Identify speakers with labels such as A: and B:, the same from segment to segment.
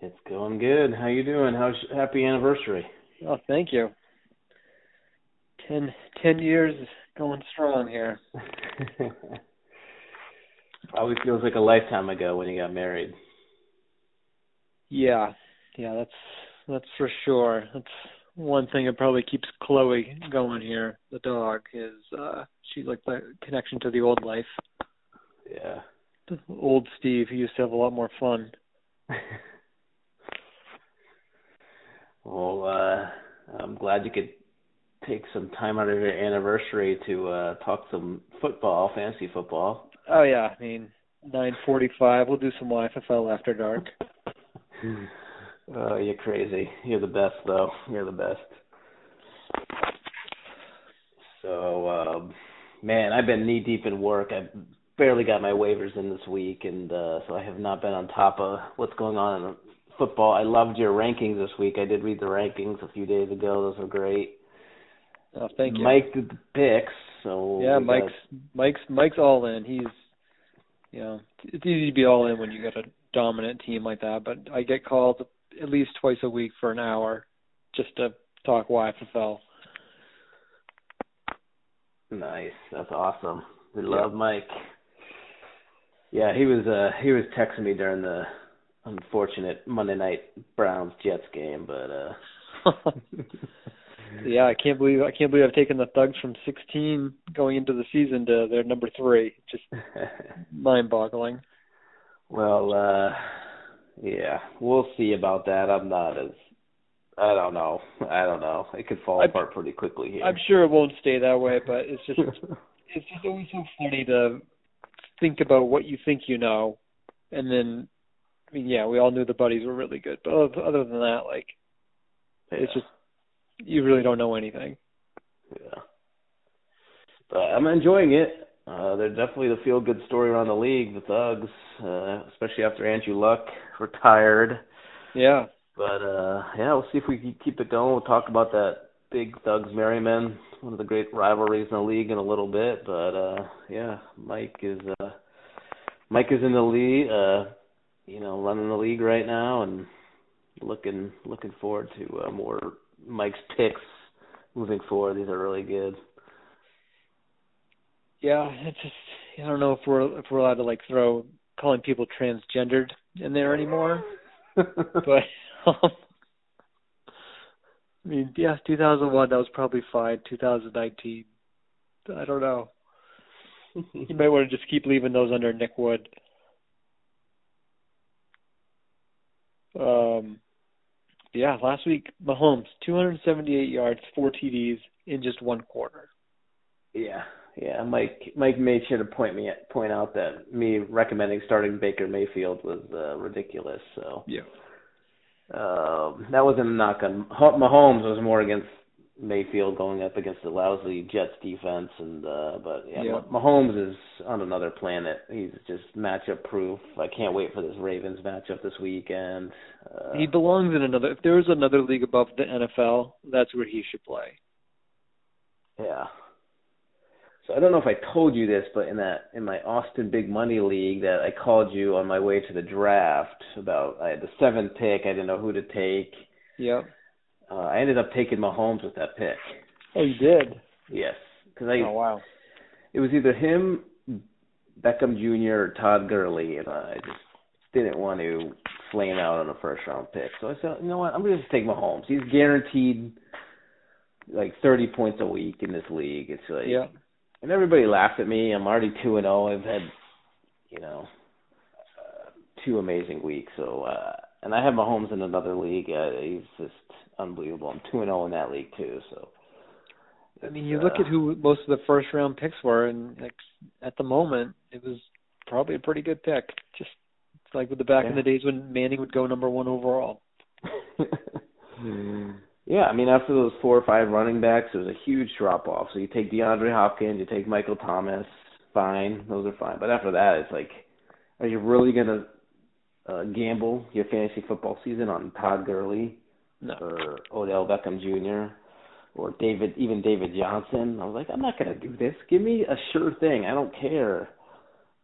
A: It's going good. How you doing? How's happy anniversary?
B: Oh, thank you. Ten ten years going strong here.
A: Probably feels like a lifetime ago when you got married.
B: Yeah, yeah, that's that's for sure. That's one thing that probably keeps Chloe going here. The dog is uh she's like the connection to the old life.
A: Yeah.
B: The old Steve, he used to have a lot more fun.
A: well, uh I'm glad you could take some time out of your anniversary to uh talk some football, fantasy football.
B: Oh yeah, I mean nine forty five. We'll do some YFL after dark.
A: oh, you're crazy. You're the best though. You're the best. So um man, I've been knee deep in work. I've barely got my waivers in this week and uh so I have not been on top of what's going on in football. I loved your rankings this week. I did read the rankings a few days ago. Those were great.
B: Oh, thank you.
A: Mike did the picks, so
B: yeah, Mike's got... Mike's Mike's all in. He's you know it's easy to be all in when you got a dominant team like that. But I get called at least twice a week for an hour just to talk YFL.
A: Nice, that's awesome. We love yeah. Mike. Yeah, he was uh he was texting me during the unfortunate Monday night Browns Jets game, but uh
B: yeah, I can't believe I can't believe I've taken the Thugs from 16 going into the season to their number three. Just mind-boggling.
A: Well, uh yeah, we'll see about that. I'm not as I don't know. I don't know. It could fall
B: I'm,
A: apart pretty quickly here.
B: I'm sure it won't stay that way, but it's just it's just always so funny to think about what you think you know, and then mean, yeah, we all knew the buddies were really good, but other than that, like, yeah. it's just you really don't know anything.
A: Yeah. But I'm enjoying it. Uh, they're definitely the feel good story around the league, the Thugs, uh, especially after Andrew Luck retired.
B: Yeah.
A: But uh yeah, we'll see if we can keep it going. We'll talk about that big Thugs Merrymen, one of the great rivalries in the league in a little bit. But uh yeah, Mike is uh Mike is in the league, uh you know, running the league right now and looking looking forward to uh, more Mike's picks moving forward. These are really good.
B: Yeah, it's just I don't know if we're if we're allowed to like throw calling people transgendered in there anymore. but um, I mean, yeah, 2001 that was probably fine. 2019, I don't know. you might want to just keep leaving those under Nick Wood. Um, yeah, last week Mahomes 278 yards, four TDs in just one quarter.
A: Yeah, yeah. Mike Mike made sure to point me point out that me recommending starting Baker Mayfield was uh, ridiculous. So
B: yeah,
A: um, that wasn't a knock on Mahomes. Was more against Mayfield going up against the lousy Jets defense, and uh, but yeah,
B: yeah.
A: Mahomes is on another planet. He's just matchup proof. I can't wait for this Ravens matchup this weekend. Uh,
B: he belongs in another. If there is another league above the NFL, that's where he should play.
A: Yeah. So I don't know if I told you this, but in that in my Austin Big Money League that I called you on my way to the draft about I had the seventh pick. I didn't know who to take.
B: Yep
A: uh, I ended up taking Mahomes with that pick.
B: Oh, you did?
A: Yes, because I.
B: Oh wow.
A: It was either him, Beckham Jr. or Todd Gurley, and I just didn't want to flame out on a first round pick. So I said, you know what, I'm going to just take Mahomes. He's guaranteed like 30 points a week in this league. It's like,
B: yeah.
A: And everybody laughed at me. I'm already two and zero. Oh. I've had, you know, uh, two amazing weeks. So, uh and I have Mahomes in another league. Uh, he's just unbelievable. I'm two and zero oh in that league too. So.
B: I mean, you look uh, at who most of the first round picks were, and like, at the moment, it was probably a pretty good pick. Just like with the back
A: yeah.
B: in the days when Manning would go number one overall.
A: yeah, I mean, after those four or five running backs, it was a huge drop off. So you take DeAndre Hopkins, you take Michael Thomas, fine, those are fine. But after that, it's like, are you really gonna uh, gamble your fantasy football season on Todd Gurley?
B: No.
A: or Odell Beckham Jr. or David, even David Johnson. I was like, I'm not gonna do this. Give me a sure thing. I don't care.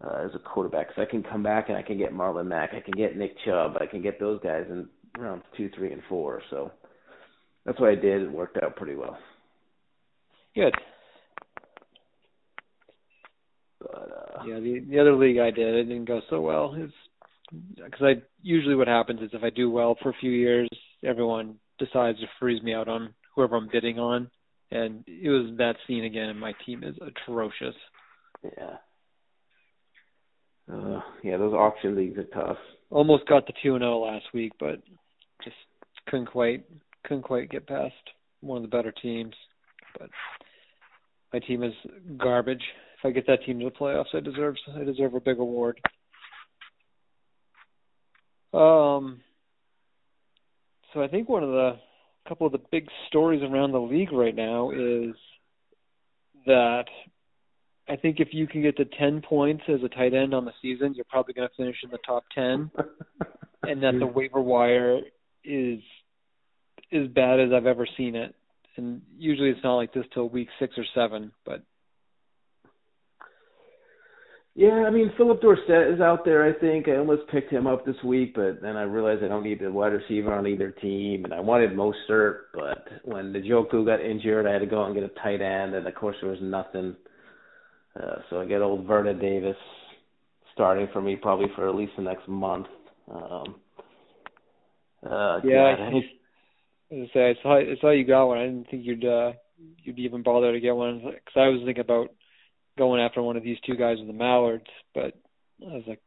A: uh, as a quarterback. So I can come back and I can get Marlon Mack, I can get Nick Chubb, I can get those guys in rounds two, three, and four. So that's what I did. It worked out pretty well.
B: Good.
A: But uh,
B: yeah, the the other league I did, it didn't go so well. It's because I usually what happens is if I do well for a few years, everyone decides to freeze me out on whoever I'm bidding on, and it was that scene again. And my team is atrocious.
A: Yeah. Uh, yeah, those auction leagues are tough.
B: Almost got the two and zero last week, but just couldn't quite couldn't quite get past one of the better teams. But my team is garbage. If I get that team to the playoffs, I deserve I deserve a big award. Um. So I think one of the couple of the big stories around the league right now is that I think if you can get to 10 points as a tight end on the season, you're probably going to finish in the top 10. and that the waiver wire is as bad as I've ever seen it. And usually it's not like this till week 6 or 7, but
A: yeah, I mean Philip Dorsett is out there. I think I almost picked him up this week, but then I realized I don't need the wide receiver on either team, and I wanted Mostert, but when Njoku got injured, I had to go out and get a tight end, and of course there was nothing. Uh, so I get old Vernon Davis starting for me probably for at least the next month. Um, uh,
B: yeah,
A: God,
B: I, I say, I saw I saw you got one. I didn't think you'd uh, you'd even bother to get one because I was thinking about going after one of these two guys with the Mallards, but I was like,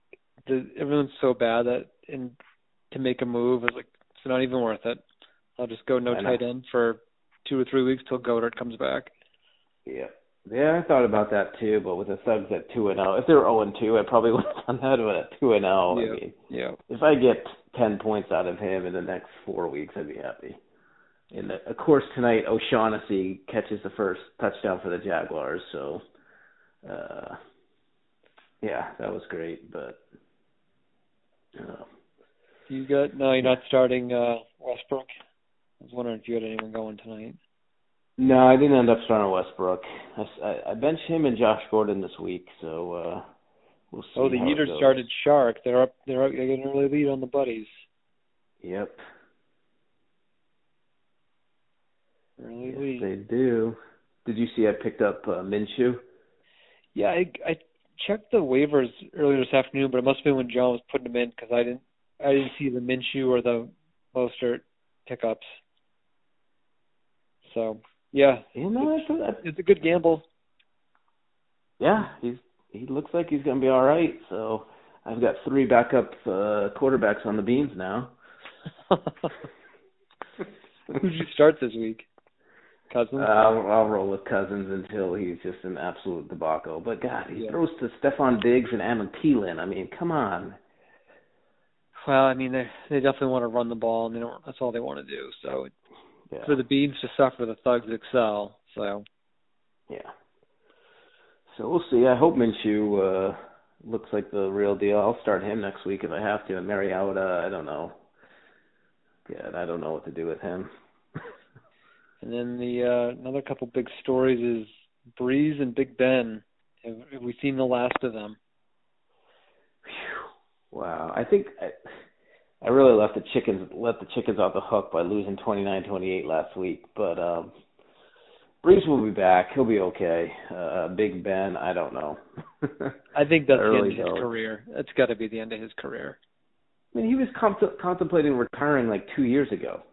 B: the, everyone's so bad that and to make a move I was like it's not even worth it. I'll just go no tight end for two or three weeks till Goedert comes back.
A: Yeah. Yeah, I thought about that too, but with the thugs at two and zero, if they were zero oh and two, I probably would have done that. But at two and oh, zero,
B: yeah.
A: I mean,
B: yeah.
A: if I get ten points out of him in the next four weeks, I'd be happy. And of course, tonight O'Shaughnessy catches the first touchdown for the Jaguars, so uh, yeah, that was great. But uh,
B: you got no, you're not starting uh, Westbrook. I was wondering if you had anyone going tonight.
A: No, I didn't end up starting Westbrook. I, I, I benched him and Josh Gordon this week, so uh, we'll see.
B: Oh, the Eaters started Shark. They're up. They're up. They get an early lead on the Buddies.
A: Yep.
B: Early
A: Yes,
B: lead.
A: they do. Did you see I picked up uh, Minshew?
B: Yeah, I I checked the waivers earlier this afternoon, but it must have been when John was putting them in because I didn't I didn't see the Minshew or the Mostert pickups. So yeah,
A: You know, I thought that,
B: it's a good gamble.
A: yeah, he's he looks like he's gonna be all right. So I've got three backup uh, quarterbacks on the beans now.
B: Who did you start this week? Cousins.
A: Uh, I'll, I'll roll with Cousins until he's just an absolute debacle. But God, he
B: Yeah.
A: throws to Stefon Diggs and Adam Thielen. I mean, come on.
B: well, I mean they they definitely want to run the ball and they don't. That's all they want to do. So
A: Yeah.
B: for the Beans to suffer, the Thugs excel. So
A: Yeah. So we'll see. I hope Minshew uh looks like the real deal. I'll start him next week if I have to. And Mariota, I don't know. Yeah, I don't know what to do with him.
B: And then the uh another couple big stories is Brees and Big Ben. Have, have we seen the last of them?
A: Wow. I think I, I really left the chickens let the chickens off the hook by losing twenty nine twenty eight last week. But um Brees will be back. He'll be okay. Uh Big Ben, I don't know.
B: I think that's
A: I
B: the end of his
A: don't.
B: career. That's got to be the end of his career.
A: I mean, he was cont- contemplating retiring like two years ago.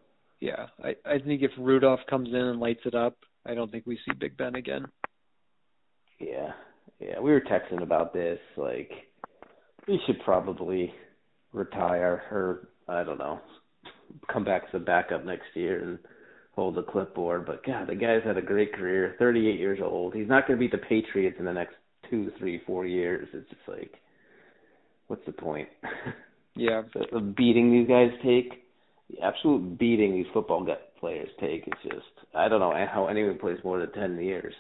B: Yeah, I I think if Rudolph comes in and lights it up, I don't think we see Big Ben again.
A: Yeah, yeah. We were texting about this. Like, he should probably retire, or I don't know, come back as a backup next year and hold the clipboard. But God, the guy's had a great career. Thirty-eight years old. He's not going to beat the Patriots in the next two, three, four years. It's just like, what's the point?
B: Yeah,
A: the, the beating these guys take, the absolute beating these football players take is just I don't know how anyone plays more than ten years.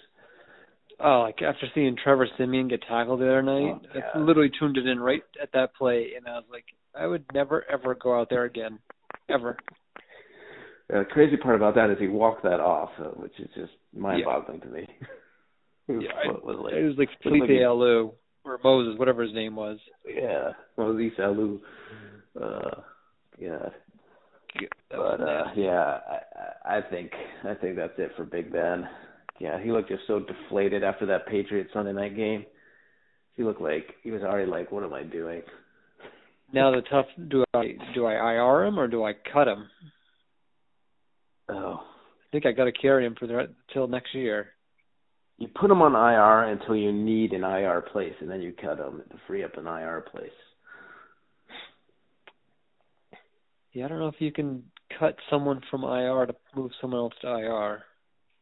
B: Oh, like after seeing Trevor Siemian get tackled the other night,
A: Oh,
B: I literally tuned it in right at that play, and I was like, I would never ever go out there again, ever.
A: Uh, the crazy part about that is he walked that off, uh, which is just mind-boggling to me. His
B: Yeah, I-
A: foot was like,
B: it was like
A: looked like
B: Alou. or Moses, whatever his name was.
A: Yeah, Moses Alou. Uh, yeah. But uh, yeah, I, I think I think that's it for Big Ben. Yeah, he looked just so deflated after that Patriots Sunday night game. He looked like he was already like, "What am I doing?"
B: Now the tough do I do I IR him or do I cut him?
A: Oh,
B: I think I got to carry him for the till next year.
A: You put him on IR until you need an IR place, and then you cut him to free up an IR place.
B: Yeah, I don't know if you can cut someone from IR to move someone else to IR.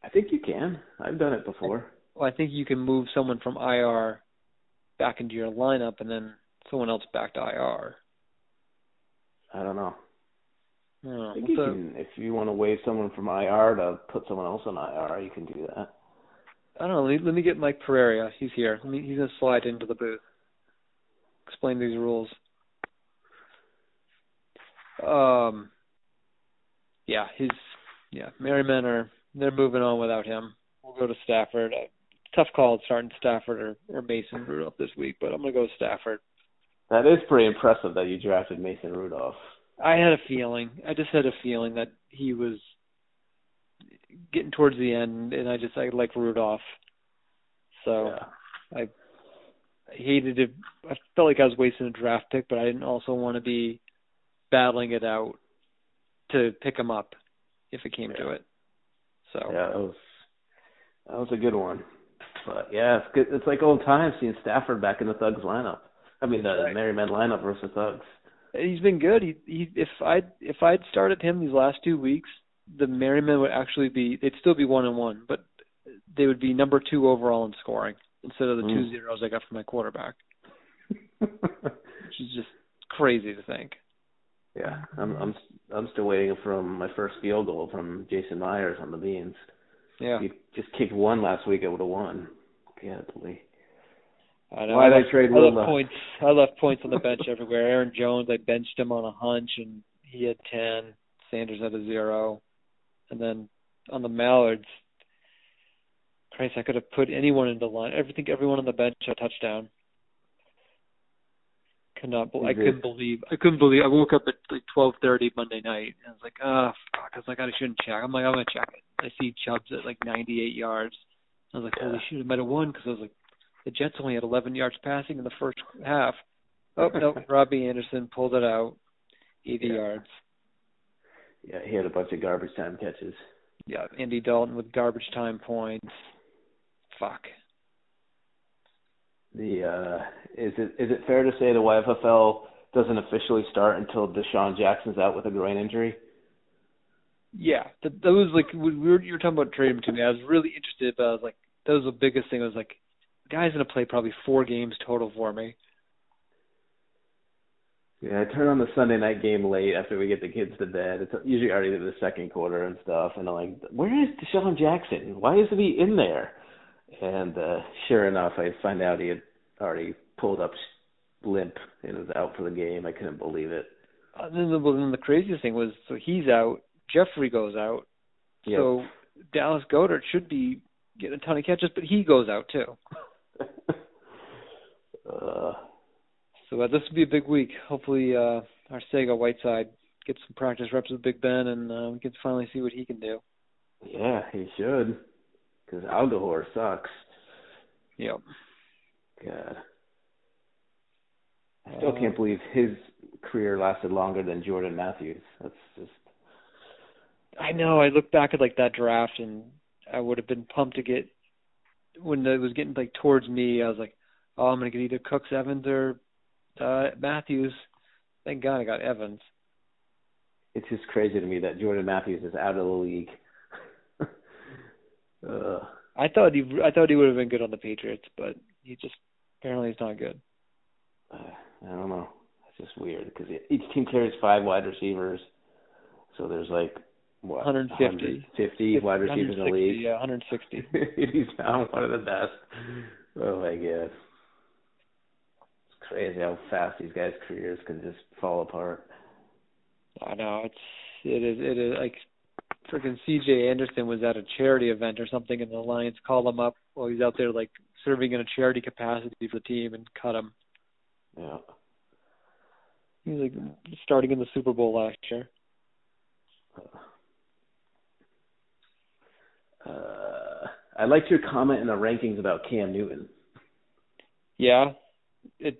A: I think you can. I've done it before.
B: Well, I think you can move someone from IR back into your lineup and then someone else back to IR.
A: I don't know.
B: I
A: think you the, can, if you want to waive someone from IR to put someone else on IR, you can do that.
B: I don't know. Let me, let me get Mike Pereira. He's here. Let me, he's gonna slide into the booth. Explain these rules. Um. Yeah, he's yeah. Merriman are they're moving on without him. We'll go to Stafford. Uh, tough call starting Stafford or, or Mason Rudolph this week, but I'm gonna go Stafford.
A: That is pretty impressive that you drafted Mason Rudolph.
B: I had a feeling. I just had a feeling that he was getting towards the end, and I just I like Rudolph. So
A: yeah.
B: I hated it. I felt like I was wasting a draft pick, but I didn't also want to be battling it out to pick him up if it came
A: yeah.
B: to it. So
A: yeah, that was that was a good one. But yeah, it's good. It's like old times seeing Stafford back in the Thugs lineup. I mean, the right. Merryman lineup versus Thugs.
B: He's been good. He, he if I if I'd started him these last two weeks, the Merrymen would actually be they'd still be one and one, but they would be number two overall in scoring instead of the mm. two zeros I got from my quarterback. Which is just crazy to think.
A: Yeah, I'm I'm I'm still waiting for my first field goal from Jason Myers on the Beans.
B: Yeah,
A: he just kicked one last week. I would have won. Can't believe.
B: I know.
A: Why
B: did
A: I trade
B: I left points. I left points on the bench everywhere. Aaron Jones, I benched him on a hunch, and he had ten. Sanders had a zero, and then on the Mallards, Christ, I could have put anyone in the line. Everything, everyone on the bench a touchdown. Could not. I couldn't believe. I couldn't believe. I woke up at like twelve thirty Monday night, and I was like, ah, oh, fuck. I was like, I shouldn't check. I'm like, I'm gonna check it. I see Chubbs at like 98 yards. I was like,
A: yeah.
B: holy shit, I might have won because I was like, the Jets only had 11 yards passing in the first half. Oh no, Robbie Anderson pulled it out, 80
A: yeah.
B: yards.
A: Yeah, he had a bunch of garbage time catches.
B: Yeah, Andy Dalton with garbage time points. Fuck.
A: The uh is it is it fair to say the YFFL doesn't officially start until DeSean Jackson's out with a groin injury?
B: Yeah, that, that was like we were you were talking about trading to me. I was really interested, but I was like, that was the biggest thing. I was like, guy's gonna play probably four games total for me.
A: Yeah, I turn on the Sunday night game late after we get the kids to bed. It's usually already the second quarter and stuff, and I'm like, where is DeSean Jackson? Why isn't he in there? And uh sure enough, I find out he had already pulled up limp and was out for the game. I couldn't believe it.
B: Uh, then, the, well, then the craziest thing was, so he's out. Jeffery goes out.
A: Yep.
B: So Dallas Goedert should be getting a ton of catches, but he goes out too.
A: uh,
B: so uh, this will be a big week. Hopefully, uh, our Sega Whiteside gets some practice reps with Big Ben, and uh, we can finally see what he can do.
A: Yeah, he should. Because Agholor sucks.
B: Yep.
A: God. I still can't believe his career lasted longer than Jordan Matthews. That's just.
B: I know. I look back at like that draft, and I would have been pumped to get when it was getting like towards me. I was like, oh, I'm gonna get either Cooks, Evans, or uh Matthews. Thank God I got Evans.
A: It's just crazy to me that Jordan Matthews is out of the league. Uh.
B: I thought he I thought he would have been good on the Patriots, but he just apparently he's not good.
A: Uh, I don't know. It's just weird because each team carries five wide receivers, so there's like what
B: 150
A: 50 wide receivers in the league.
B: Yeah, 160.
A: he's now one of the best. Oh my god, it's crazy how fast these guys' careers can just fall apart.
B: I know it's it is it is like freaking C.J. Anderson was at a charity event or something, and the Lions call him up while he's out there like serving in a charity capacity for the team and cut him.
A: Yeah.
B: He was like starting in the Super Bowl last year.
A: Uh, I liked your comment in the rankings about Cam Newton.
B: Yeah, it's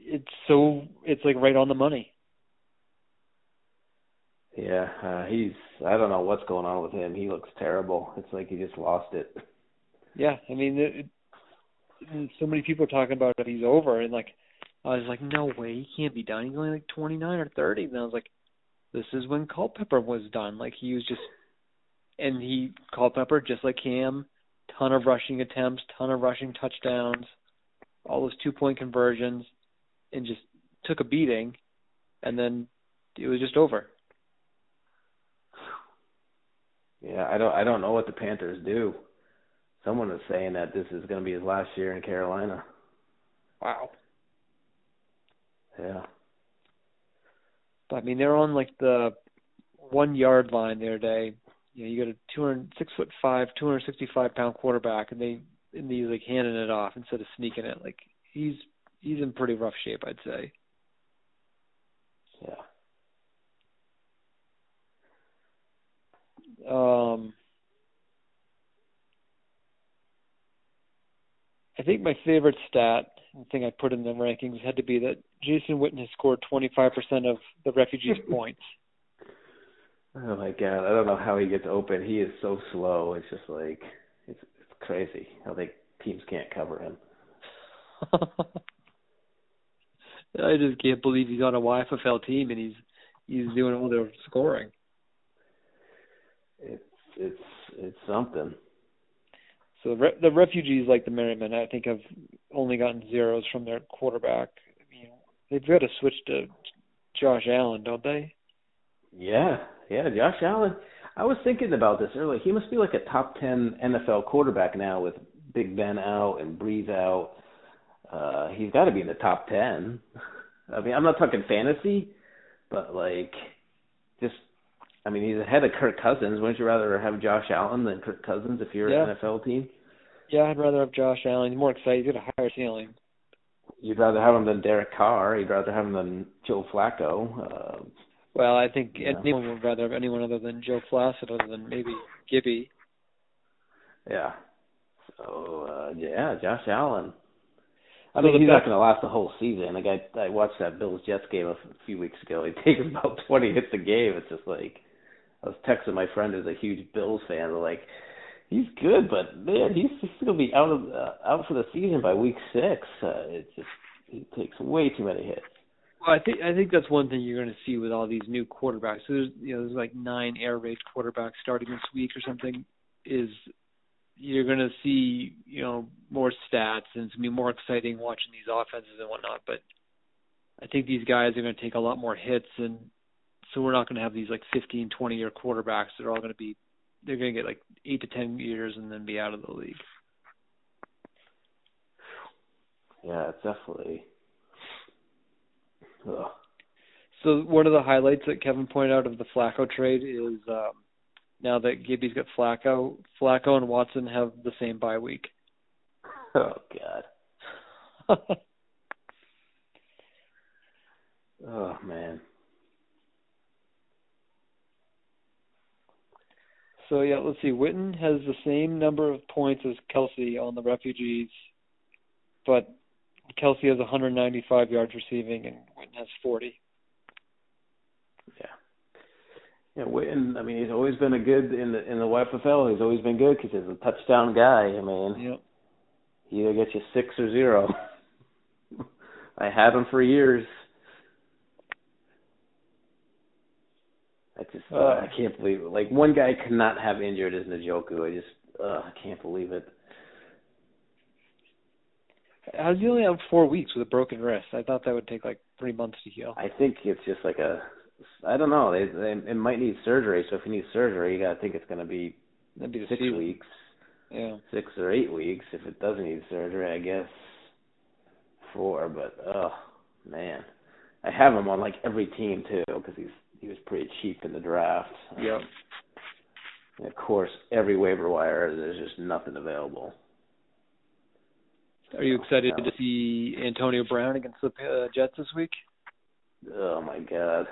B: it's so it's like right on the money.
A: Yeah, uh, he's I don't know what's going on with him. He looks terrible. It's like he just lost it.
B: Yeah, I mean, it, it, so many people are talking about that he's over, and like I was like, no way, he can't be done. He's only like 29 or 30, and I was like, this is when Culpepper was done. Like he was just, and he Culpepper just like Cam, ton of rushing attempts, ton of rushing touchdowns, all those two point conversions, and just took a beating, and then it was just over.
A: Yeah, I don't I don't know what the Panthers do. Someone is saying that this is going to be his last year in Carolina.
B: Wow.
A: Yeah.
B: But I mean, they're on like the one yard line there today. You know, you got a two hundred six foot five, two hundred sixty five pound quarterback, and they and he's like handing it off instead of sneaking it. Like he's he's in pretty rough shape, I'd say.
A: Yeah.
B: Um, I think my favorite stat, the thing I put in the rankings, had to be that Jason Witten has scored 25% of the refugees' points.
A: Oh my god, I don't know how he gets open. He is so slow. It's just like it's it's crazy how they teams can't cover him.
B: I just can't believe he's on a YFL team and he's he's doing all their scoring.
A: It's it's something.
B: So the, re- the refugees, like the Merrymen, I think have only gotten zeros from their quarterback. I mean, they've got to switch to Josh Allen, don't they?
A: Yeah, yeah, Josh Allen. I was thinking about this earlier. He must be like a top ten NFL quarterback now with Big Ben out and Brees out. Uh, he's got to be in the top ten. I mean, I'm not talking fantasy, but like, I mean, he's ahead of Kirk Cousins. Wouldn't you rather have Josh Allen than Kirk Cousins if you're
B: yeah.
A: an NFL team?
B: Yeah, I'd rather have Josh Allen. He's more exciting. He's got a higher ceiling.
A: You'd rather have him than Derek Carr. You'd rather have him than Joe Flacco. Uh,
B: well, I think
A: yeah.
B: anyone would rather have anyone other than Joe Flacco, other than maybe Gibby.
A: Yeah. So uh yeah, Josh Allen. I mean, he's
B: best-
A: not going to last the whole season. Like I, I watched that Bills Jets game a few weeks ago. He takes about 20 hits a game. It's just like I was texting my friend who's a huge Bills fan. Like, he's good, but man, he's, to be out of uh, out for the season by week six. Uh, it just he takes way too many hits.
B: Well, I think I think that's one thing you're going to see with all these new quarterbacks. So there's you know there's like nine air raid quarterbacks starting this week or something. Is you're going to see you know more stats and it's going to be more exciting watching these offenses and whatnot. But I think these guys are going to take a lot more hits, and so we're not going to have these like 15, 20 year quarterbacks that are all going to be they're going to get like eight to ten years and then be out of the league.
A: Yeah, it's definitely. Ugh.
B: So one of the highlights that Kevin pointed out of the Flacco trade is um, now that Gibby's got Flacco, Flacco and Watson have the same bye week.
A: Oh God. Oh man.
B: So yeah, let's see. Witten has the same number of points as Kelce on the refugees, but Kelce has 195 yards receiving and Witten has 40.
A: Yeah. Yeah, Witten. I mean, he's always been a good in the in the YFL. He's always been good because he's a touchdown guy. I mean,
B: Yep.
A: he either gets you six or zero. I had him for years. I just uh. I can't believe it. Like one guy could not have injured is Njoku. I just uh, I can't believe it.
B: How's he only out four weeks with a broken wrist? I thought that would take like three months to heal.
A: I think it's just like a I don't know. They, they it might need surgery. So if he needs surgery, you to think it's going to be
B: That'd be
A: six
B: season.
A: weeks,
B: Yeah.
A: six or eight weeks. If it doesn't need surgery, I guess four. But oh man, I have him on like every team too because he's he was pretty cheap in the draft.
B: Yep.
A: And of course, every waiver wire there's just nothing available.
B: Are you excited to see Antonio Brown against the uh, Jets this week?
A: Oh my god.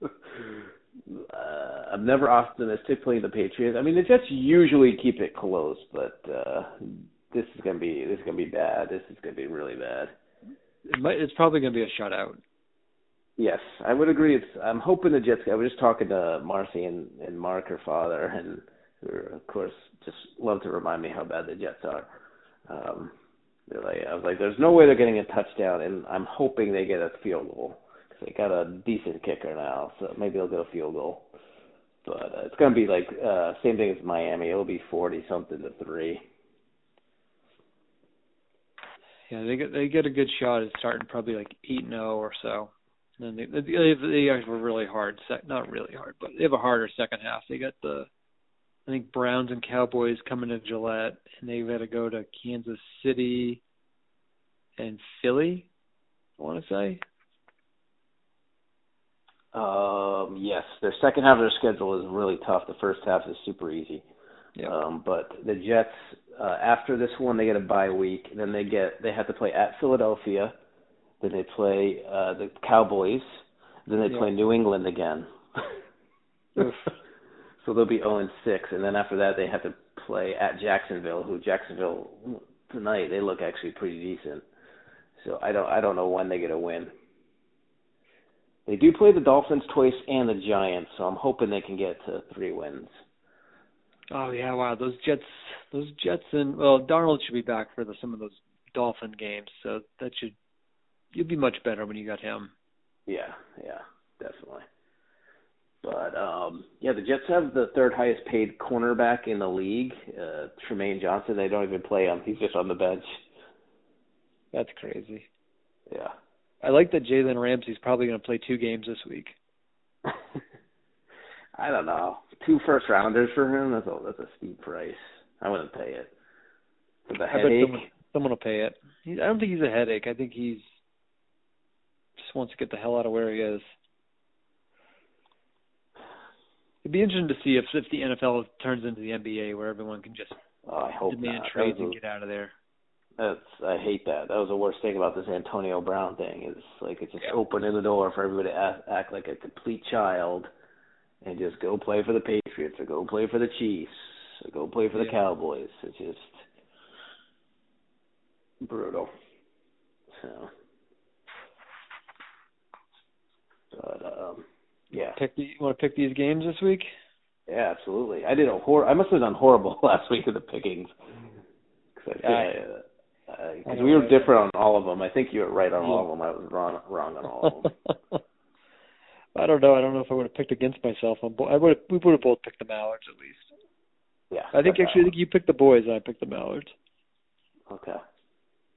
A: uh, I'm never optimistic playing the Patriots. I mean, the Jets usually keep it close, but uh this is gonna be this is gonna be bad. This is gonna be really bad.
B: It might, it's probably going to be a shutout.
A: Yes, I would agree. It's I'm hoping the Jets. I was just talking to Marcy and and Mark, her father, and who are, of course just love to remind me how bad the Jets are. Um, they're like, I was like, there's no way they're getting a touchdown, and I'm hoping they get a field goal because they got a decent kicker now, so maybe they'll get a field goal. But uh, it's gonna be like uh, same thing as Miami. It'll be forty something to three.
B: Yeah, they get they get a good shot at starting probably like eight and zero or so. And then they they, they have a really hard sec, not really hard, but they have a harder second half. They got the I think Browns and Cowboys coming to Gillette, and they've got to go to Kansas City and Philly. I want to say.
A: Um, yes, their second half of their schedule is really tough. The first half is super easy.
B: Yeah.
A: Um, but the Jets, uh, after this one, they get a bye week. And then they get they have to play at Philadelphia. Then they play uh, the Cowboys. Then they
B: Yeah.
A: play New England again. So they'll be 0 and 6. And then after that, they have to play at Jacksonville, who Jacksonville tonight they look actually pretty decent. So I don't I don't know when they get a win. They do play the Dolphins twice and the Giants, so I'm hoping they can get to three wins.
B: Oh yeah, wow. Those Jets, those Jets, and well, Darnold should be back for the, some of those Dolphin games, so that should you'll be much better when you got him.
A: Yeah, yeah, definitely. But um yeah, the Jets have the third highest paid cornerback in the league, uh Trumaine Johnson. They don't even play him. He's just on the bench.
B: That's crazy.
A: Yeah.
B: I like that Jalen Ramsey's probably going to play two games this week.
A: I don't know. Two first rounders for him, that's a that's a steep price. I wouldn't pay it. For the
B: I bet
A: headache.
B: someone, someone will pay it. He, I don't think he's a headache. I think he's just wants to get the hell out of where he is. It'd be interesting to see if if the NFL turns into the NBA, where everyone can just
A: Oh, I hope
B: demand
A: not.
B: trades and get out of there.
A: that's I hate that. That was the worst thing about this Antonio Brown thing. Is like it's just
B: Yeah.
A: opening the door for everybody to act, act like a complete child and just go play for the Patriots or go play for the Chiefs or go play for the Cowboys. It's just brutal. So, but um, yeah,
B: Pick the, you want to pick these games this week?
A: yeah, absolutely. I did a hor. I must have done horrible last week with the pickings. Because
B: Yeah.
A: uh, because we were different on all of them. I think you were right on all of them. I was wrong wrong on all of them.
B: I don't know. I don't know if I would have picked against myself on. Bo- I would. We would have both picked the Mallards at least.
A: yeah,
B: I think actually, I think you picked the boys, and I picked the Mallards.
A: Okay.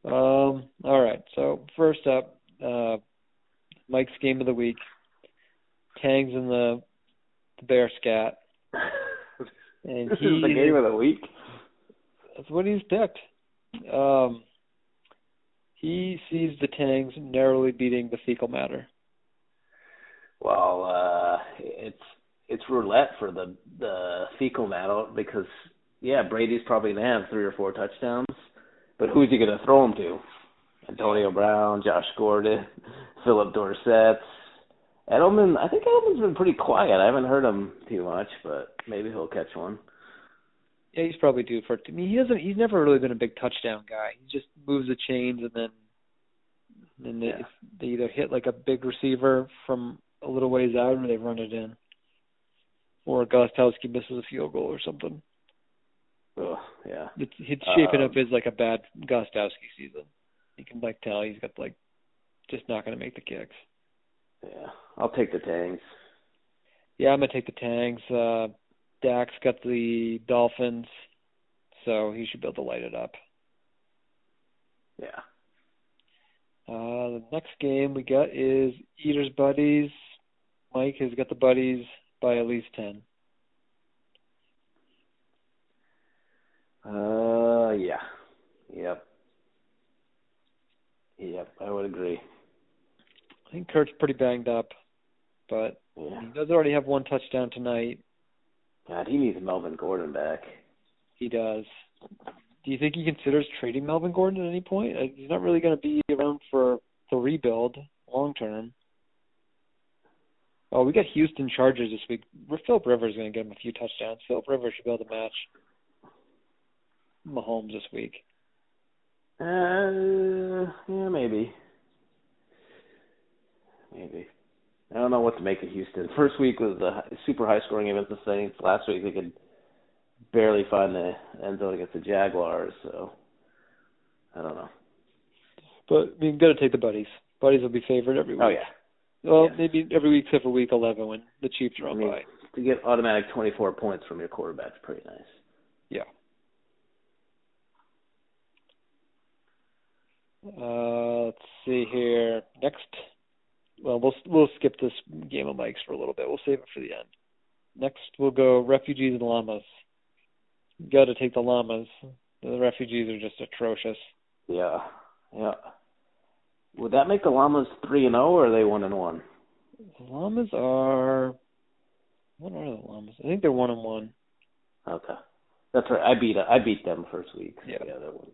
B: Um. All right. So first up, uh, Mike's game of the week. Tangs and the, the Bear Scat, and
A: this
B: he
A: is the game of the week.
B: that's what he's picked. Um. He sees the Tangs narrowly beating the Fecal Matter.
A: Well, uh it's it's roulette for the the fecal matter because yeah, Brady's probably gonna have three or four touchdowns, but who's he gonna throw them to? Antonio Brown, Josh Gordon, Philip Dorsett, Edelman. I think Edelman's been pretty quiet. I haven't heard him too much, but maybe he'll catch one.
B: Yeah, he's probably due for. I mean, he doesn't. He's never really been a big touchdown guy. He just moves the chains and then, then they,
A: Yeah.
B: they either hit like a big receiver from a little ways out or they run it in, or Gostkowski misses a field goal or something.
A: Ugh, yeah.
B: It's, it's shaping up
A: Um,
B: as like a bad Gostkowski season. You can like tell he's got like just not going to make the kicks.
A: Yeah. I'll take the Tangs.
B: Yeah, I'm gonna take the Tangs. Uh, Dak's got the Dolphins, so he should be able to light it up.
A: Yeah.
B: Uh, the next game we got is Eater's Buddies. Mike has got the Buddies by at least 10.
A: Uh yeah. Yep. Yep, I would agree.
B: I think Kurt's pretty banged up, but
A: Yeah.
B: he does already have one touchdown tonight.
A: God, he needs Melvin Gordon back.
B: He does. do you think he considers trading Melvin Gordon at any point? He's not really going to be around for the rebuild long term. Oh, we got Houston Chargers this week. Philip Rivers is going to get him a few touchdowns. Philip Rivers should be able to match Mahomes this week.
A: Uh, yeah, maybe. Maybe. I don't know what to make of Houston. First week was a super high scoring against the Saints. Last week they could barely find the end zone against the Jaguars. So I don't know.
B: But we got to take the buddies. Buddies will be favored every week.
A: Oh yeah.
B: Well, maybe every week except for week 11 when the Chiefs are on I mean, by.
A: To get automatic 24 points from your quarterback is pretty nice.
B: Yeah. Uh, let's see here. Next, well, we'll we'll skip this game of Mike's for a little bit. We'll save it for the end. Next, we'll go refugees and llamas. Got to take the llamas. The refugees are just atrocious.
A: Yeah, yeah. Would that make the llamas three and zero, oh, or are they one and one?
B: The llamas are. What are the llamas? I think they're one and one.
A: Okay, that's right. I beat I beat them first week.
B: Yeah,
A: yeah they're one.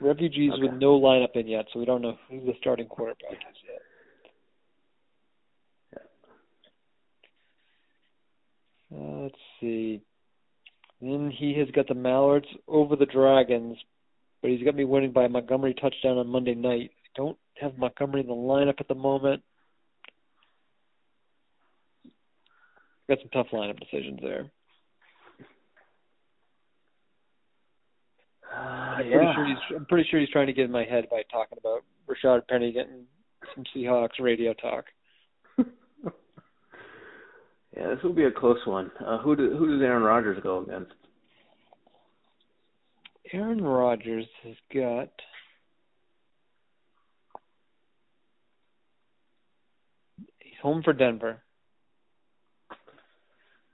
B: Refugees okay. with no lineup in yet, so we don't know who the starting quarterback is yet. Yeah. Uh, let's see. Then he has got the Mallards over the Dragons, but he's got me winning by a Montgomery touchdown on Monday night. I don't have Montgomery in the lineup at the moment. Got some tough lineup decisions there.
A: Uh,
B: I'm
A: yeah.
B: pretty sure he's I'm pretty sure he's trying to get in my head by talking about Rashad Penny getting some Seahawks radio talk.
A: Yeah, this will be a close one. Uh, who do, who does Aaron Rodgers go against?
B: Aaron Rodgers has got he's home for Denver.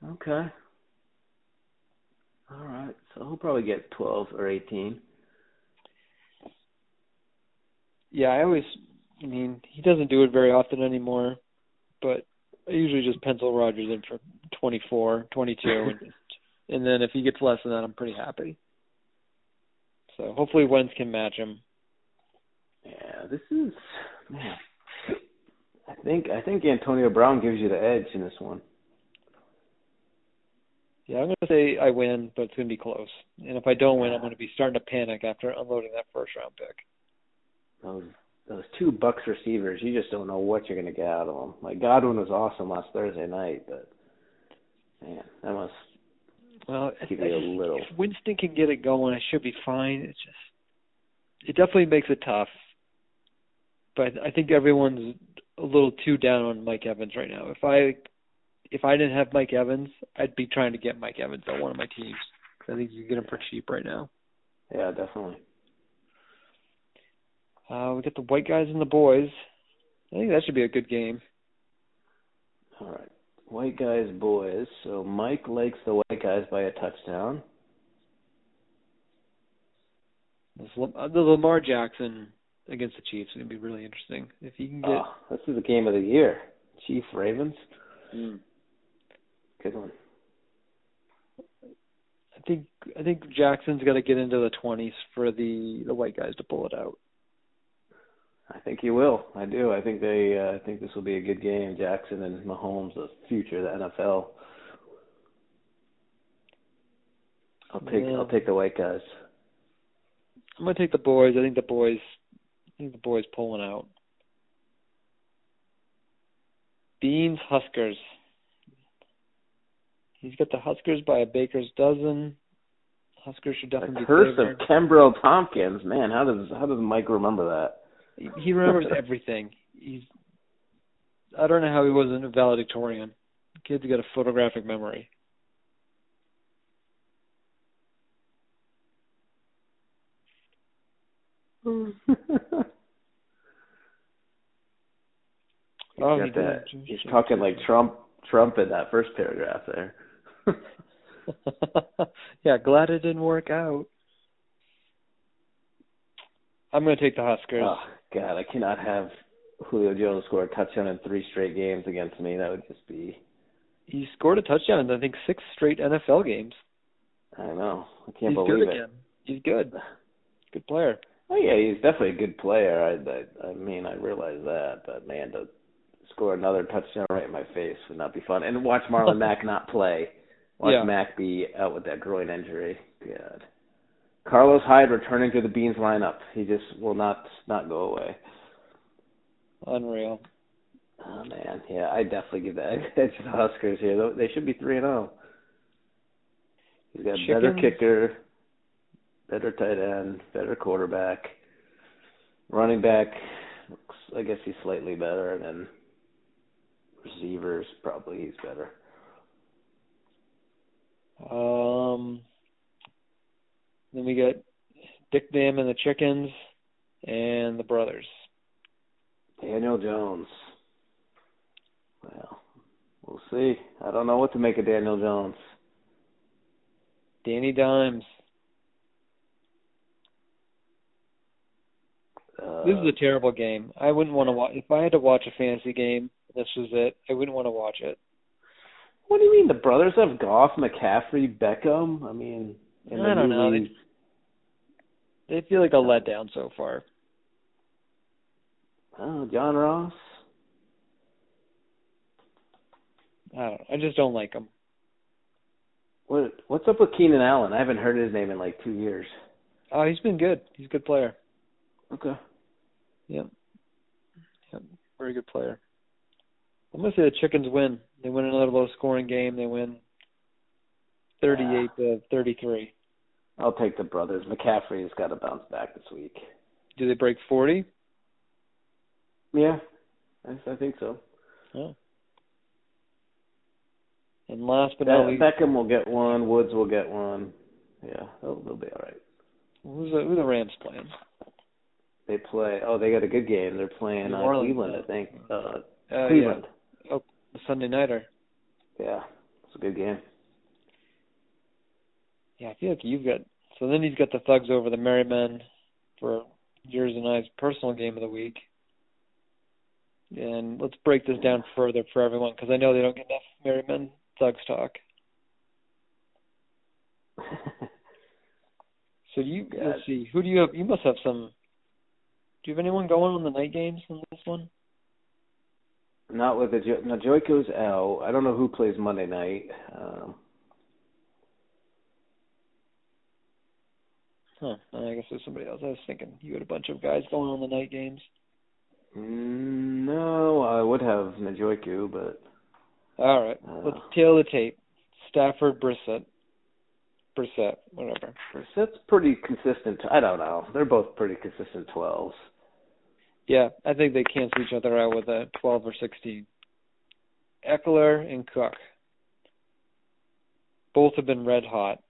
A: Okay. All right. So he'll probably get 12 or 18.
B: Yeah, I always, I mean, he doesn't do it very often anymore, but I usually just pencil Rodgers in for 24, 22, and, just, and then if he gets less than that, I'm pretty happy. So hopefully Wentz can match him.
A: Yeah, this is man. I think I think Antonio Brown gives you the edge in this one.
B: Yeah, I'm going to say I win, but it's going to be close. And if I don't win, I'm going to be starting to panic after unloading that first round pick.
A: Those those two Bucks receivers, you just don't know what you're going to get out of them. Like Godwin was awesome last Thursday night, but man, that must
B: well,
A: give you a little.
B: If Winston can get it going, it should be fine. It's just it definitely makes it tough. But I think everyone's a little too down on Mike Evans right now. If I if I didn't have Mike Evans, I'd be trying to get Mike Evans on one of my teams. I think you can get him for cheap right now.
A: Yeah, definitely.
B: Uh, we got the white guys and the boys. I think that should be a good game.
A: All right. White guys, boys. So Mike likes the white guys by a touchdown.
B: Uh, the Lamar Jackson against the Chiefs is going to be really interesting. If you can get. Oh,
A: this is the game of the year. Chief Ravens.
B: Mm.
A: Good one.
B: I think I think Jackson's got to get into the twenties for the the white guys to pull it out.
A: I think he will. I do. I think they. Uh, I think this will be a good game. Jackson and Mahomes, the future of the NFL. I'll take. Yeah. I'll take the white guys.
B: I'm gonna take the boys. I think the boys. I think the boys pulling out. Beans Huskers. He's got the Huskers by a baker's dozen. Huskers should definitely
A: the curse
B: be
A: of Kenbrell Thompkins. Man, how does how does Mike remember that?
B: He remembers everything. He's I don't know how he wasn't a valedictorian. Kid's got a photographic memory.
A: oh,
B: he
A: that. He's talking like Trump Trump in that first paragraph there.
B: yeah, glad it didn't work out. I'm going to take the Huskers.
A: Oh, God, I cannot have Julio Jones score a touchdown in three straight games against me. That would just be.
B: He scored a touchdown in I think six straight NFL games.
A: I know. I can't
B: He's
A: believe
B: good
A: it.
B: Again. He's good. Good player.
A: Oh yeah, he's definitely a good player. I I, I mean I realize that, but man, to score another touchdown right in my face would not be fun. And watch Marlon Mack not play. Watch
B: Yeah.
A: Mack be out with that groin injury. God. Carlos Hyde returning to the Beans lineup. He just will not not go away.
B: Unreal.
A: Oh man, yeah, I definitely give that edge to the Huskers here. They should be three and zero. He's got a better kicker, better tight end, better quarterback, running back. looks- I guess he's slightly better, and then receivers probably he's better.
B: Um, then we got Dick Dam and the Chickens, and the Brothers.
A: Daniel Jones. Well, we'll see. I don't know what to make of Daniel Jones.
B: Danny Dimes.
A: Uh,
B: This is a terrible game. I wouldn't want to watch. If I had to watch a fantasy game, this was it. I wouldn't want to watch it.
A: What do you mean? The brothers have Goff, McCaffrey, Beckham. I mean,
B: I don't know. They feel like a letdown so far.
A: Oh, John Ross.
B: I don't. I just don't like him.
A: What What's up with Keenan Allen? I haven't heard his name in like two years.
B: Oh, he's been good. He's a good player.
A: Okay.
B: Yep. Yep. Very good player. I'm gonna say the Chickens win. They win another low scoring game. They win thirty eight to thirty three.
A: I'll take the brothers. McCaffrey's got to bounce back this week.
B: Do they break forty?
A: Yeah, I, I think so.
B: Oh. And last but not least,
A: Beckham will get one. Woods will get one. Yeah, they'll, they'll be all right.
B: who's the who the Rams playing?
A: They play. Oh, they got a good game. They're playing uh, Cleveland. I think. Uh,
B: Uh,
A: Cleveland.
B: Yeah. Oh, the Sunday nighter.
A: Yeah, it's a good game.
B: Yeah, I feel like you've got. So then he's got the Thugs over the Merrymen for yours and I's personal game of the week. And let's break this down further for everyone because I know they don't get enough Merrymen Thugs talk. So you
A: God.
B: let's see, who do you have? You must have some. Do you have anyone going on the night games in this one?
A: Not with the jo- no, Joico's out. I don't know who plays Monday night. Um,
B: Huh? I guess there's somebody else. I was thinking you had a bunch of guys going on the night games.
A: mm, no, I would have Njoku, but
B: All right,
A: Uh.
B: let's tail the tape. Stafford, Brissett, Brissett, whatever.
A: Brissett's pretty consistent. I don't know. They're both pretty consistent twelves.
B: Yeah, I think they cancel each other out with a 12 or 16. Ekeler and Cook. Both have been red hot.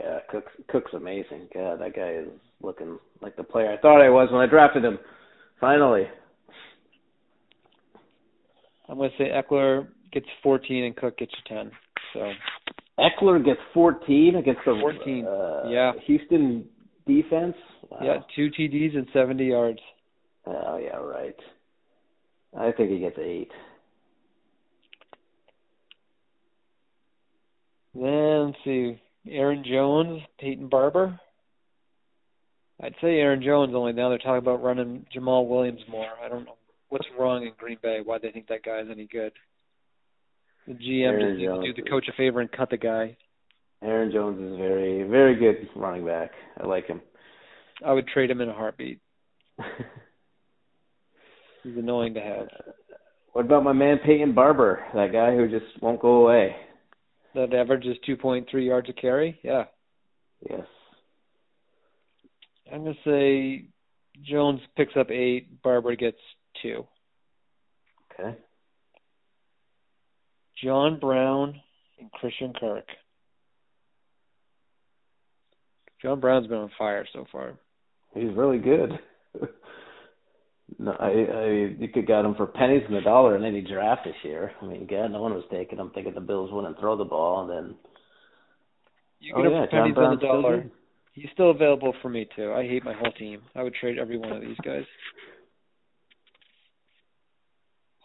A: Yeah, Cook's Cook's amazing. God, that guy is looking like the player I thought I was when I drafted him. Finally.
B: I'm going to say Ekeler gets 14 and Cook gets you 10. So,
A: Ekeler gets 14 against the
B: 14,
A: uh,
B: yeah.
A: Houston defense. Wow.
B: yeah, two TDs and 70 yards.
A: Oh yeah, right. I think he gets eight.
B: Then, let's see, Aaron Jones, Peyton Barber. I'd say Aaron Jones only now they're talking about running Jamaal Williams more. I don't know what's wrong in Green Bay, why they think that guy's any good. The GM
A: Aaron
B: just needs to do the coach a favor and cut the guy.
A: Aaron Jones is very, very good running back. I like him.
B: I would trade him in a heartbeat. He's annoying to have.
A: what about my man Peyton Barber, that guy who just won't go away?
B: That averages 2.3 yards a carry. Yeah,
A: Yes.
B: I'm gonna say Jones picks up eight. Barber gets two.
A: Okay.
B: John Brown and Christian Kirk. John Brown's been on fire so far.
A: He's really good. no, I, I, you could got him for pennies in the dollar in any draft this year. I mean, God, no one was taking him, thinking the Bills wouldn't throw the ball, and then
B: You
A: oh
B: get
A: yeah,
B: for pennies on the dollar. He's still available for me too. I hate my whole team. I would trade every one of these guys.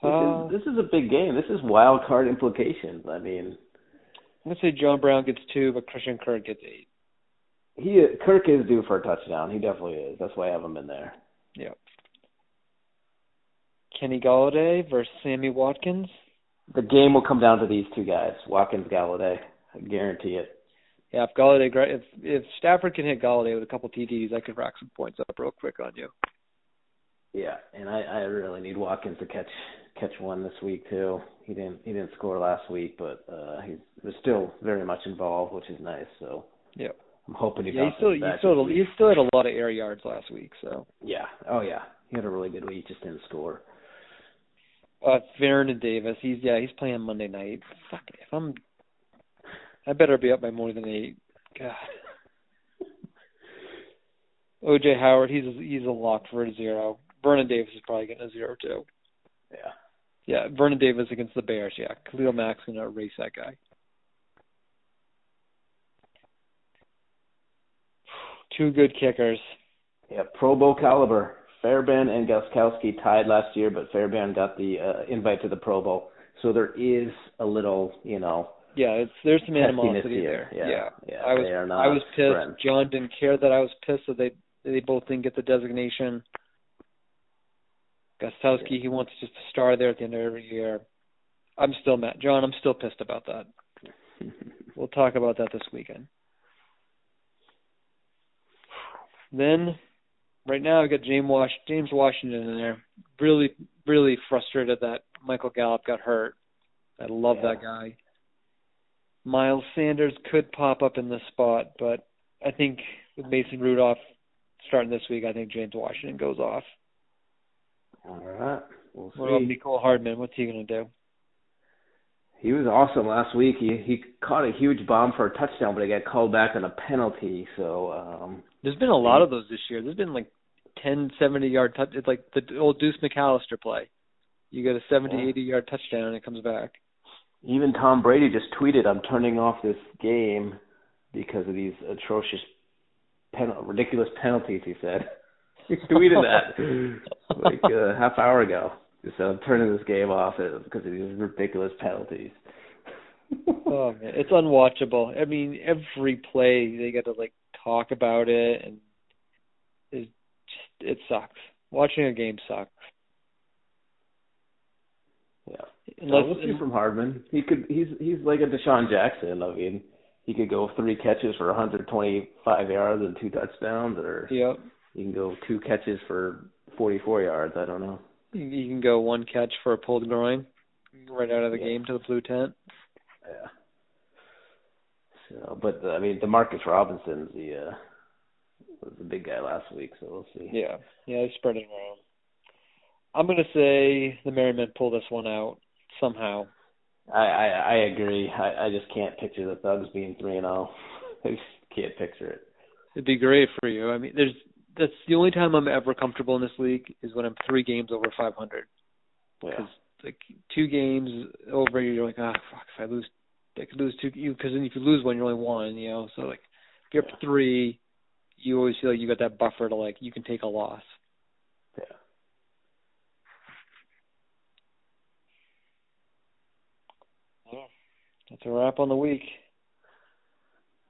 A: This,
B: Uh,
A: is, this is a big game. This is wild card implications. I mean,
B: I'm gonna say John Brown gets two, but Christian Kirk gets eight.
A: he Kirk is due for a touchdown. He definitely is. That's why I have him in there.
B: Yep. Kenny Golladay versus Sammy Watkins.
A: The game will come down to these two guys, Watkins, Golladay. I guarantee it.
B: Yeah, if Golladay, if if Stafford can hit Golladay with a couple TDs, I could rack some points up real quick on you.
A: Yeah, and I I really need Watkins to catch catch one this week too. He didn't he didn't score last week, but uh he was still very much involved, which is nice. So
B: yeah,
A: I'm hoping he
B: yeah, he still he still he still had a lot of air yards last week. So
A: yeah, oh yeah, he had a really good week, just didn't score.
B: Uh, Vernon Davis, he's yeah, he's playing Monday night. Fuck, it. if I'm, I better be up by more than eight. God. OJ Howard, he's he's a lock for a zero. Vernon Davis is probably getting a zero too.
A: Yeah.
B: Yeah, Vernon Davis against the Bears. Yeah, Khalil Mack's gonna erase that guy. Two good kickers.
A: Yeah, Pro Bowl caliber. Fairbairn and Gostkowski tied last year, but Fairbairn got the uh, invite to the Pro Bowl. So there is a little, you know.
B: Yeah, it's there's some animosity
A: here.
B: there.
A: Yeah, yeah,
B: I was
A: I
B: was pissed.
A: Friends.
B: John didn't care that I was pissed that they they both didn't get the designation. Gostkowski, he wants just to star there at the end of every year. I'm still mad. John, I'm still pissed about that. we'll talk about that this weekend. Then, right now, I've got James, Wash, James Washington in there. Really, really frustrated that Michael Gallup got hurt. I love
A: Yeah.
B: that guy. Miles Sanders could pop up in this spot, but I think with Mason Rudolph starting this week, I think James Washington goes off.
A: All right, we'll
B: What about. Mecole Hardman? What's he gonna do?
A: He was awesome last week. He he caught a huge bomb for a touchdown, but he got called back on a penalty. So um
B: There's been a lot mm-hmm. of those this year. There's been like 10, 70 yard touch. It's like the old Deuce McAllister play. You get a 70,
A: Yeah.
B: 80 yard touchdown and it comes back.
A: even Tom Brady just tweeted, "I'm turning off this game because of these atrocious, pen- ridiculous penalties." He said. He tweeted that like a half hour ago. He said, "I'm turning this game off uh, because of these ridiculous penalties."
B: Oh man, it's unwatchable. I mean, every play they get to like talk about it, and it just it sucks. Watching a game sucks.
A: Yeah.
B: Unless
A: Well, we'll see from Hardman. He could. He's he's like a DeSean Jackson. I mean, he could go three catches for 125 yards and two touchdowns, or
B: Yep.
A: he can go two catches for 44 yards. I don't know.
B: You you can go one catch for a pulled groin, right out of the
A: Yeah.
B: game to the blue tent.
A: Yeah. So, but uh, I mean, Demarcus Robinson's the uh, was the big guy last week, so we'll see.
B: Yeah, yeah, they spread it around. I'm gonna say the Merrymen pull this one out somehow.
A: I I, I agree. I I just can't picture the Thugs being three and zero. I just can't picture it.
B: It'd be great for you. I mean, there's that's the only time I'm ever comfortable in this league is when I'm three games over 500.
A: Yeah.
B: Because like two games over, you're like, ah, fuck, if I lose, I could lose two. You because then if you lose one, you're only one. You know, so like if you're up three, you always feel like you got that buffer to like you can take a loss.
A: Yeah.
B: That's a wrap on the week.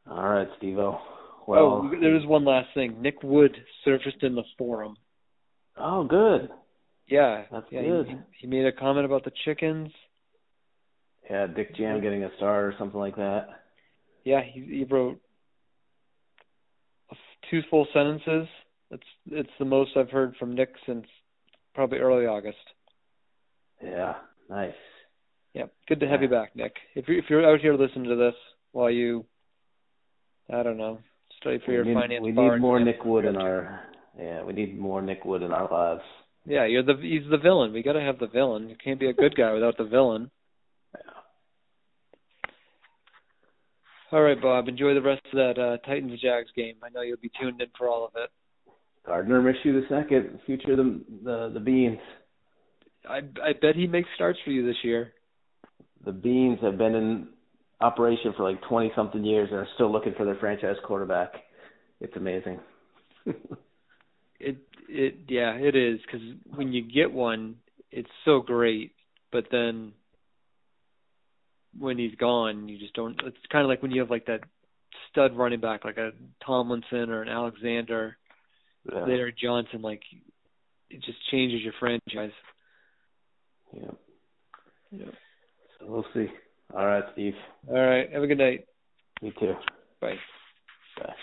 A: All right, Steve-O. Oh, well,
B: oh, there is one last thing. Nick Wood surfaced in the forum.
A: oh, good.
B: Yeah,
A: That's
B: yeah,
A: good.
B: He, he made a comment about the chickens.
A: Yeah, Dick Jam getting a star or something like that.
B: Yeah, he, he wrote two full sentences. It's it's the most I've heard from Nick since probably early August.
A: Yeah, nice.
B: Yeah, good to have
A: Yeah.
B: you back, Nick. If you if you're out here listening to this while you, I don't know, study for your
A: we need,
B: finance
A: we need more. Nick Wood in our. Yeah, we need more Nick Wood in our lives.
B: Yeah, you're the he's the villain. We got to have the villain. You can't be a good guy without the villain.
A: Yeah.
B: All right, Bob. Enjoy the rest of that uh, Titans Jags game. I know you'll be tuned in for all of it.
A: Gardner Minshew the second, future the the the Beans.
B: I I bet he makes starts for you this year.
A: The Beans have been in operation for like twenty something years and are still looking for their franchise quarterback. It's amazing.
B: It it yeah it is because when you get one, it's so great, but then when he's gone, you just don't. It's kind of like when you have like that stud running back like a Tomlinson or an Alexander,
A: Yeah.
B: later Johnson, like it just changes your franchise.
A: Yeah.
B: Yeah.
A: So we'll see. All right, Steve.
B: All right. Have a good night.
A: You too.
B: Bye.
A: Bye.